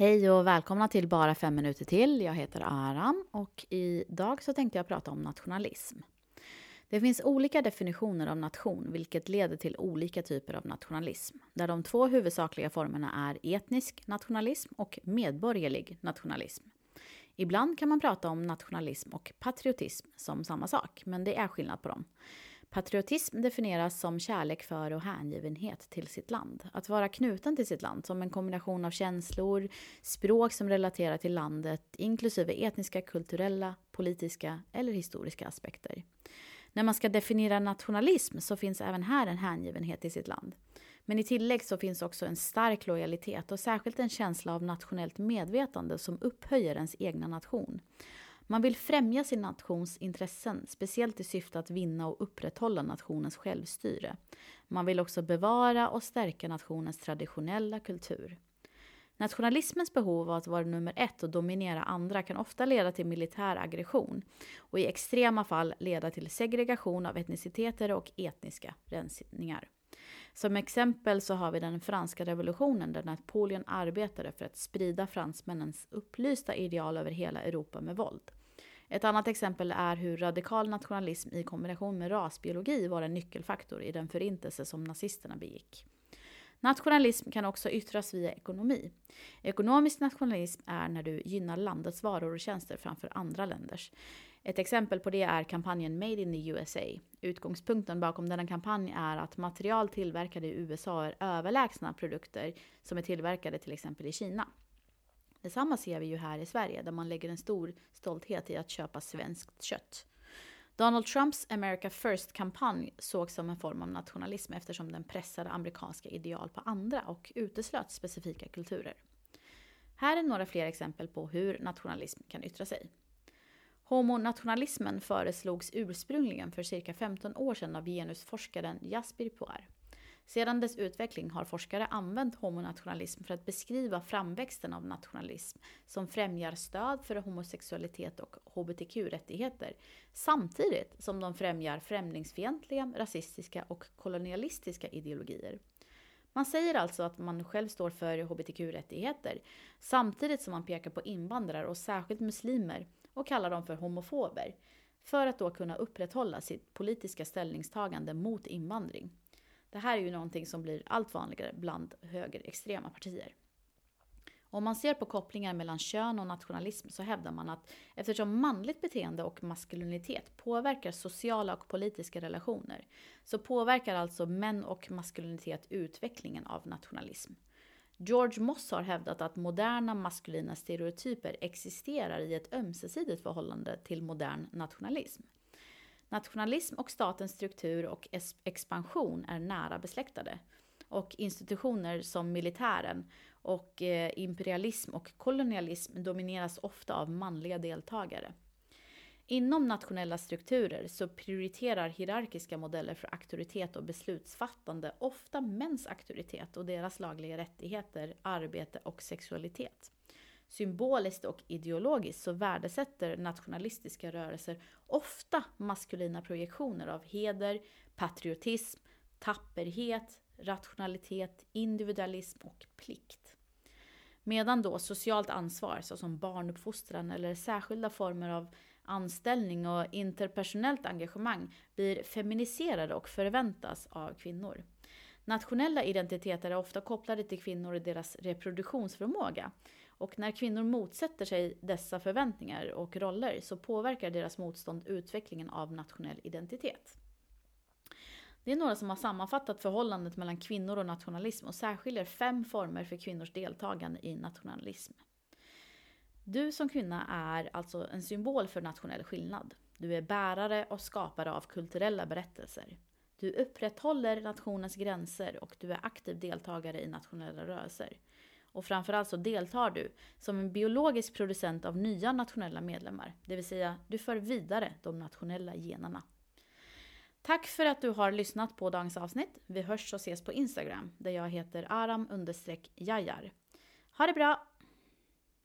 Hej och välkomna till Bara fem minuter till. Jag heter Aram och idag så tänkte jag prata om nationalism. Det finns olika definitioner av nation vilket leder till olika typer av nationalism. Där de två huvudsakliga formerna är etnisk nationalism och medborgerlig nationalism. Ibland kan man prata om nationalism och patriotism som samma sak, men det är skillnad på dem. Patriotism definieras som kärlek för och hängivenhet till sitt land. Att vara knuten till sitt land som en kombination av känslor, språk som relaterar till landet, inklusive etniska, kulturella, politiska eller historiska aspekter. När man ska definiera nationalism så finns även här en hängivenhet till sitt land. Men i tillägg så finns också en stark lojalitet och särskilt en känsla av nationellt medvetande som upphöjer ens egna nation. Man vill främja sin nations intressen, speciellt i syfte att vinna och upprätthålla nationens självstyre. Man vill också bevara och stärka nationens traditionella kultur. Nationalismens behov av att vara nummer ett och dominera andra kan ofta leda till militär aggression och i extrema fall leda till segregation av etniciteter och etniska rensningar. Som exempel så har vi den franska revolutionen där Napoleon arbetade för att sprida fransmännens upplysta ideal över hela Europa med våld. Ett annat exempel är hur radikal nationalism i kombination med rasbiologi var en nyckelfaktor i den förintelse som nazisterna begick. Nationalism kan också yttras via ekonomi. Ekonomisk nationalism är när du gynnar landets varor och tjänster framför andra länders. Ett exempel på det är kampanjen Made in the USA. Utgångspunkten bakom denna kampanj är att material tillverkade i USA är överlägsna produkter som är tillverkade till exempel i Kina. Detsamma ser vi ju här i Sverige där man lägger en stor stolthet i att köpa svenskt kött. Donald Trumps America First-kampanj sågs som en form av nationalism eftersom den pressade amerikanska ideal på andra och uteslöt specifika kulturer. Här är några fler exempel på hur nationalism kan yttra sig. Homonationalismen föreslogs ursprungligen för cirka 15 år sedan av genusforskaren Jasper Poir. Sedan dess utveckling har forskare använt homonationalism för att beskriva framväxten av nationalism som främjar stöd för homosexualitet och hbtq-rättigheter samtidigt som de främjar främlingsfientliga, rasistiska och kolonialistiska ideologier. Man säger alltså att man själv står för hbtq-rättigheter samtidigt som man pekar på invandrare och särskilt muslimer och kallar dem för homofober för att då kunna upprätthålla sitt politiska ställningstagande mot invandring. Det här är ju någonting som blir allt vanligare bland högerextrema partier. Om man ser på kopplingar mellan kön och nationalism så hävdar man att eftersom manligt beteende och maskulinitet påverkar sociala och politiska relationer så påverkar alltså män och maskulinitet utvecklingen av nationalism. George Moss har hävdat att moderna maskulina stereotyper existerar i ett ömsesidigt förhållande till modern nationalism. Nationalism och statens struktur och expansion är nära besläktade. Och institutioner som militären och eh, imperialism och kolonialism domineras ofta av manliga deltagare. Inom nationella strukturer så prioriterar hierarkiska modeller för auktoritet och beslutsfattande ofta mäns auktoritet och deras lagliga rättigheter, arbete och sexualitet. Symboliskt och ideologiskt så värdesätter nationalistiska rörelser ofta maskulina projektioner av heder, patriotism, tapperhet, rationalitet, individualism och plikt. Medan då socialt ansvar såsom barnuppfostran eller särskilda former av anställning och interpersonellt engagemang blir feminiserade och förväntas av kvinnor. Nationella identiteter är ofta kopplade till kvinnor och deras reproduktionsförmåga. Och när kvinnor motsätter sig dessa förväntningar och roller så påverkar deras motstånd utvecklingen av nationell identitet. Det är några som har sammanfattat förhållandet mellan kvinnor och nationalism och särskiljer fem former för kvinnors deltagande i nationalism. Du som kvinna är alltså en symbol för nationell skillnad. Du är bärare och skapare av kulturella berättelser. Du upprätthåller nationens gränser och du är aktiv deltagare i nationella rörelser. Och framförallt så deltar du som en biologisk producent av nya nationella medlemmar. Det vill säga, du för vidare de nationella generna. Tack för att du har lyssnat på dagens avsnitt. Vi hörs och ses på Instagram där jag heter aram-jajar. Ha det bra!